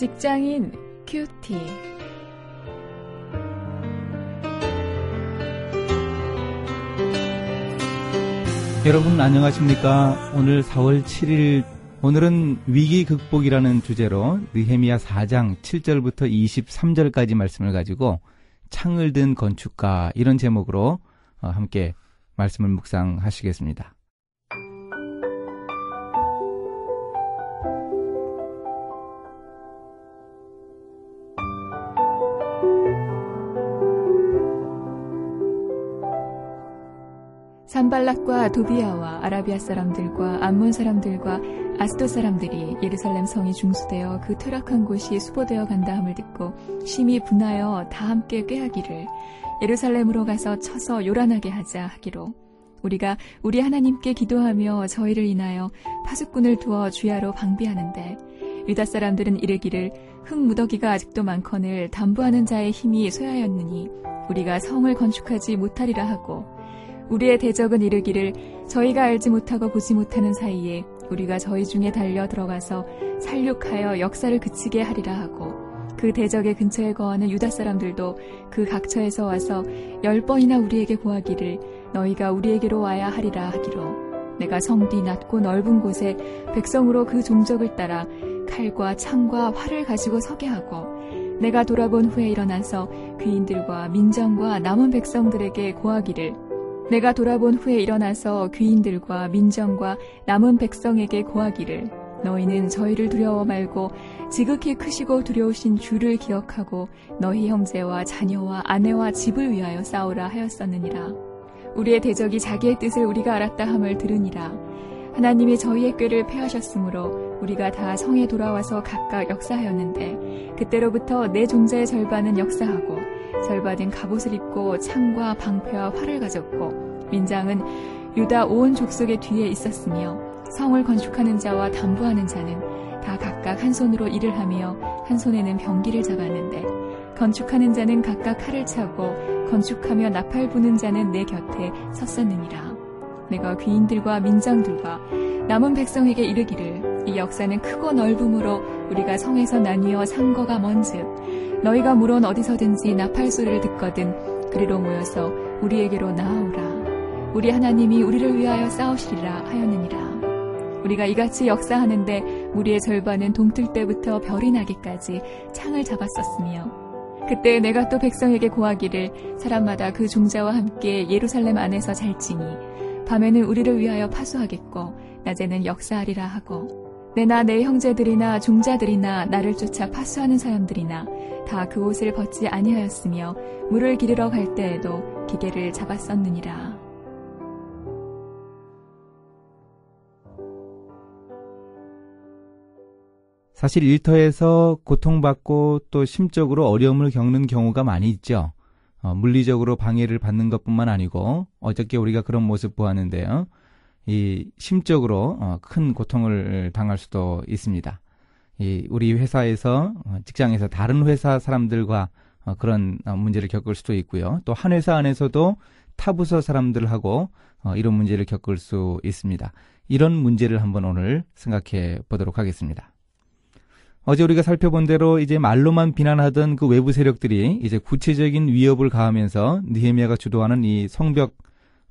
직장인 큐티. 여러분 안녕하십니까? 오늘 4월 7일 오늘은 위기 극복이라는 주제로 느헤미야 4장 7절부터 23절까지 말씀을 가지고 창을 든 건축가 이런 제목으로 어, 함께 말씀을 묵상하시겠습니다. 발락과 도비아와 아라비아 사람들과 암몬 사람들과 아스도 사람들이 예루살렘 성이 중수되어 그 퇴락한 곳이 수보되어 간다 함을 듣고 심히 분하여 다 함께 꾀하기를 예루살렘으로 가서 쳐서 요란하게 하자 하기로 우리가 우리 하나님께 기도하며 저희를 인하여 파수꾼을 두어 주야로 방비하는데 유다 사람들은 이르기를 흙 무더기가 아직도 많거늘 담보하는 자의 힘이 쇠하였느니 우리가 성을 건축하지 못하리라 하고 우리의 대적은 이르기를 저희가 알지 못하고 보지 못하는 사이에 우리가 저희 중에 달려 들어가서 살육하여 역사를 그치게 하리라 하고 그 대적의 근처에 거하는 유다 사람들도 그 각처에서 와서 열 번이나 우리에게 고하기를 너희가 우리에게로 와야 하리라 하기로 내가 성뒤 낮고 넓은 곳에 백성으로 그 종족을 따라 칼과 창과 활을 가지고 서게 하고 내가 돌아본 후에 일어나서 그인들과 민정과 남은 백성들에게 고하기를 내가 돌아본 후에 일어나서 귀인들과 민정과 남은 백성에게 고하기를 너희는 저희를 두려워 말고 지극히 크시고 두려우신 주를 기억하고 너희 형제와 자녀와 아내와 집을 위하여 싸우라 하였었느니라. 우리의 대적이 자기의 뜻을 우리가 알았다 함을 들으니라. 하나님이 저희의 꾀를 패하셨으므로 우리가 다 성에 돌아와서 각각 역사하였는데 그때로부터 내 종자의 절반은 역사하고 절반은 갑옷을 입고 창과 방패와 활을 가졌고 민장은 유다 온 족속의 뒤에 있었으며 성을 건축하는 자와 담보하는 자는 다 각각 한 손으로 일을 하며 한 손에는 병기를 잡았는데 건축하는 자는 각각 칼을 차고 건축하며 나팔 부는 자는 내 곁에 섰었느니라. 내가 귀인들과 민장들과 남은 백성에게 이르기를 이 역사는 크고 넓음으로 우리가 성에서 나뉘어 상거가 먼즉 너희가 물론 어디서든지 나팔 소리를 듣거든 그리로 모여서 우리에게로 나아오라. 우리 하나님이 우리를 위하여 싸우시리라 하였느니라. 우리가 이같이 역사하는데 우리의 절반은 동틀 때부터 별이 나기까지 창을 잡았었으며 그때 내가 또 백성에게 고하기를 사람마다 그 종자와 함께 예루살렘 안에서 잘지니 밤에는 우리를 위하여 파수하겠고 낮에는 역사하리라 하고 내나 내 형제들이나 종자들이나 나를 쫓아 파수하는 사람들이나 다 그 옷을 벗지 아니하였으며 물을 기르러 갈 때에도 기계를 잡았었느니라. 사실 일터에서 고통받고 또 심적으로 어려움을 겪는 경우가 많이 있죠. 어, 물리적으로 방해를 받는 것뿐만 아니고 어저께 우리가 그런 모습 보았는데요. 이 심적으로 어, 큰 고통을 당할 수도 있습니다. 이 우리 회사에서 어, 직장에서 다른 회사 사람들과 어, 그런 어, 문제를 겪을 수도 있고요. 또 한 회사 안에서도 타 부서 사람들하고 어, 이런 문제를 겪을 수 있습니다. 이런 문제를 한번 오늘 생각해 보도록 하겠습니다. 어제 우리가 살펴본 대로 이제 말로만 비난하던 그 외부 세력들이 이제 구체적인 위협을 가하면서 느헤미야가 주도하는 이 성벽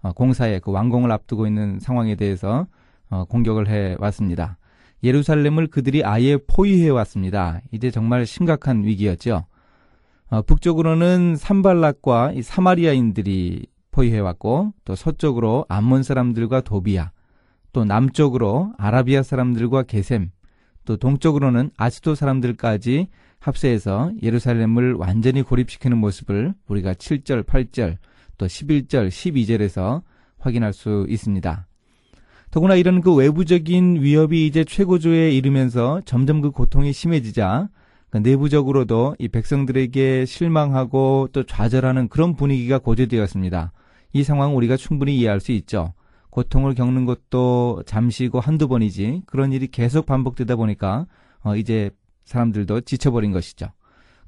어, 공사의 그 완공을 앞두고 있는 상황에 대해서 어, 공격을 해 왔습니다. 예루살렘을 그들이 아예 포위해 왔습니다. 이제 정말 심각한 위기였죠. 어, 북쪽으로는 산발락과 사마리아인들이 포위해 왔고 또 서쪽으로 암몬 사람들과 도비아, 또 남쪽으로 아라비아 사람들과 게셈, 또 동쪽으로는 아스도 사람들까지 합세해서 예루살렘을 완전히 고립시키는 모습을 우리가 7절, 8절, 또 11절, 12절에서 확인할 수 있습니다. 더구나 이런 그 외부적인 위협이 이제 최고조에 이르면서 점점 그 고통이 심해지자 그 내부적으로도 이 백성들에게 실망하고 또 좌절하는 그런 분위기가 고조되었습니다. 이 상황 우리가 충분히 이해할 수 있죠. 고통을 겪는 것도 잠시고 한두 번이지 그런 일이 계속 반복되다 보니까 어 이제 사람들도 지쳐버린 것이죠.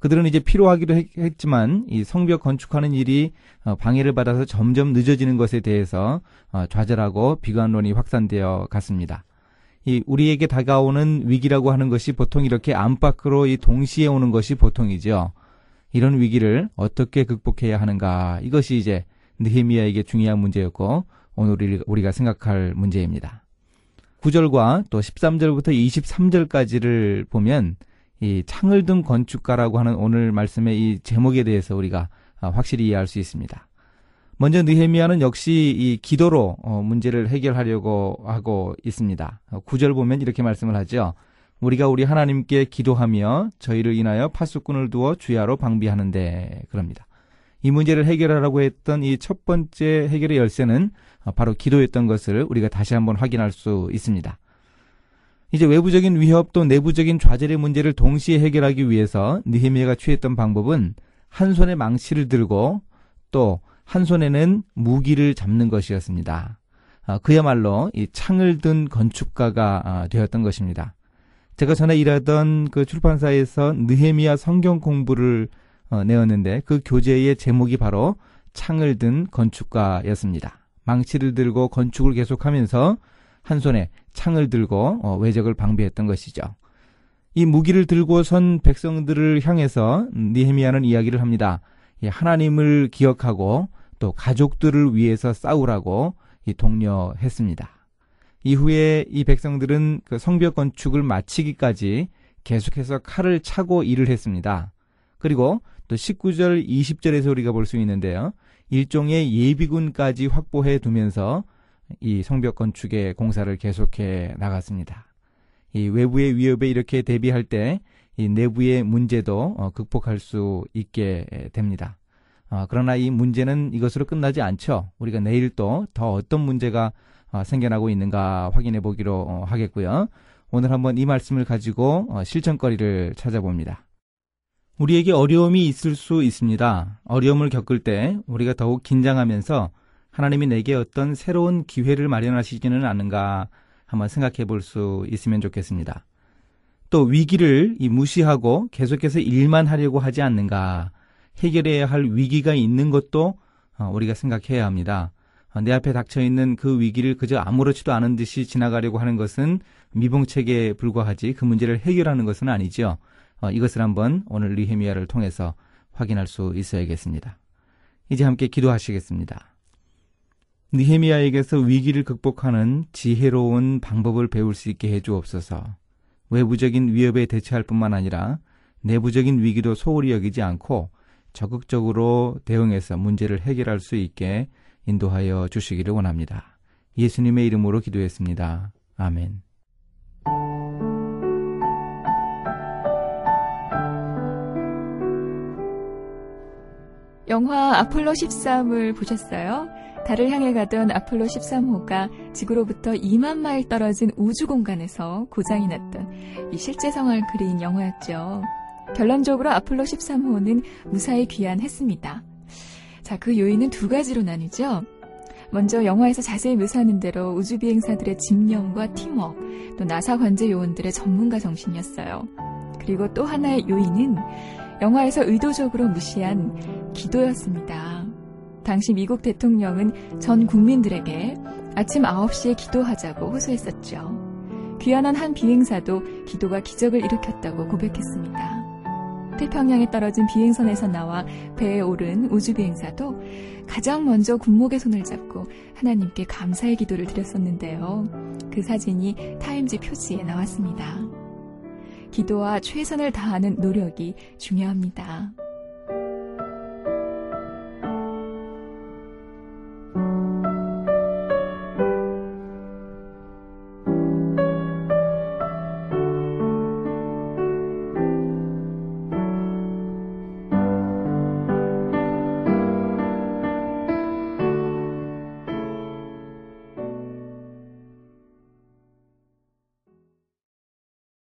그들은 이제 필요하기도 했지만 이 성벽 건축하는 일이 어, 방해를 받아서 점점 늦어지는 것에 대해서 어, 좌절하고 비관론이 확산되어 갔습니다. 이 우리에게 다가오는 위기라고 하는 것이 보통 이렇게 안팎으로 이 동시에 오는 것이 보통이죠. 이런 위기를 어떻게 극복해야 하는가 이것이 이제 느헤미야에게 중요한 문제였고 오늘 우리가 생각할 문제입니다. 9절과 또 13절부터 23절까지를 보면 이 창을 든 건축가라고 하는 오늘 말씀의 이 제목에 대해서 우리가 확실히 이해할 수 있습니다. 먼저 느헤미야는 역시 이 기도로 어, 문제를 해결하려고 하고 있습니다. 9절 보면 이렇게 말씀을 하죠. 우리가 우리 하나님께 기도하며 저희를 인하여 파수꾼을 두어 주야로 방비하는데 그럽니다. 이 문제를 해결하라고 했던 이 첫 번째 해결의 열쇠는 바로 기도였던 것을 우리가 다시 한번 확인할 수 있습니다. 이제 외부적인 위협 또 내부적인 좌절의 문제를 동시에 해결하기 위해서 느헤미야가 취했던 방법은 한 손에 망치를 들고 또 한 손에는 무기를 잡는 것이었습니다. 아, 그야말로 이 창을 든 건축가가 아, 되었던 것입니다. 제가 전에 일하던 그 출판사에서 느헤미야 성경 공부를 어, 내었는데 그 교재의 제목이 바로 창을 든 건축가였습니다. 망치를 들고 건축을 계속하면서 한 손에 창을 들고 어, 외적을 방비했던 것이죠. 이 무기를 들고 선 백성들을 향해서 니헤미야는 이야기를 합니다. 하나님을 기억하고 또 가족들을 위해서 싸우라고 독려했습니다. 이후에 이 백성들은 그 성벽 건축을 마치기까지 계속해서 칼을 차고 일을 했습니다. 그리고 또 19절, 20절에서 우리가 볼 수 있는데요. 일종의 예비군까지 확보해 두면서 이 성벽 건축의 공사를 계속해 나갔습니다. 이 외부의 위협에 이렇게 대비할 때 이 내부의 문제도 어, 극복할 수 있게 됩니다. 어, 그러나 이 문제는 이것으로 끝나지 않죠. 우리가 내일 또 더 어떤 문제가 어, 생겨나고 있는가 확인해 보기로 어, 하겠고요. 오늘 한번 이 말씀을 가지고 어, 실천거리를 찾아봅니다. 우리에게 어려움이 있을 수 있습니다. 어려움을 겪을 때 우리가 더욱 긴장하면서 하나님이 내게 어떤 새로운 기회를 마련하시지는 않는가 한번 생각해 볼 수 있으면 좋겠습니다. 또 위기를 무시하고 계속해서 일만 하려고 하지 않는가 해결해야 할 위기가 있는 것도 어, 우리가 생각해야 합니다. 어, 내 앞에 닥쳐 있는 그 위기를 그저 아무렇지도 않은 듯이 지나가려고 하는 것은 미봉책에 불과하지 그 문제를 해결하는 것은 아니죠. 어, 이것을 한번 오늘 리헤미야를 통해서 확인할 수 있어야겠습니다. 이제 함께 기도하시겠습니다. 니헤미야에게서 위기를 극복하는 지혜로운 방법을 배울 수 있게 해 주옵소서. 외부적인 위협에 대처할 뿐만 아니라 내부적인 위기도 소홀히 여기지 않고 적극적으로 대응해서 문제를 해결할 수 있게 인도하여 주시기를 원합니다. 예수님의 이름으로 기도했습니다. 아멘. 영화 아폴로 13을 보셨어요? 달을 향해 가던 아폴로 13호가 지구로부터 2만 마일 떨어진 우주 공간에서 고장이 났던 이 실제 상황을 그린 영화였죠. 결론적으로 아폴로 13호는 무사히 귀환했습니다. 자, 그 요인은 두 가지로 나뉘죠. 먼저 영화에서 자세히 묘사하는 대로 우주 비행사들의 집념과 팀워크, 또 나사 관제 요원들의 전문가 정신이었어요. 그리고 또 하나의 요인은 영화에서 의도적으로 무시한 기도였습니다. 당시 미국 대통령은 전 국민들에게 아침 9시에 기도하자고 호소했었죠. 귀환한 한 비행사도 기도가 기적을 일으켰다고 고백했습니다. 태평양에 떨어진 비행선에서 나와 배에 오른 우주 비행사도 가장 먼저 군목의 손을 잡고 하나님께 감사의 기도를 드렸었는데요. 그 사진이 타임지 표지에 나왔습니다. 기도와 최선을 다하는 노력이 중요합니다.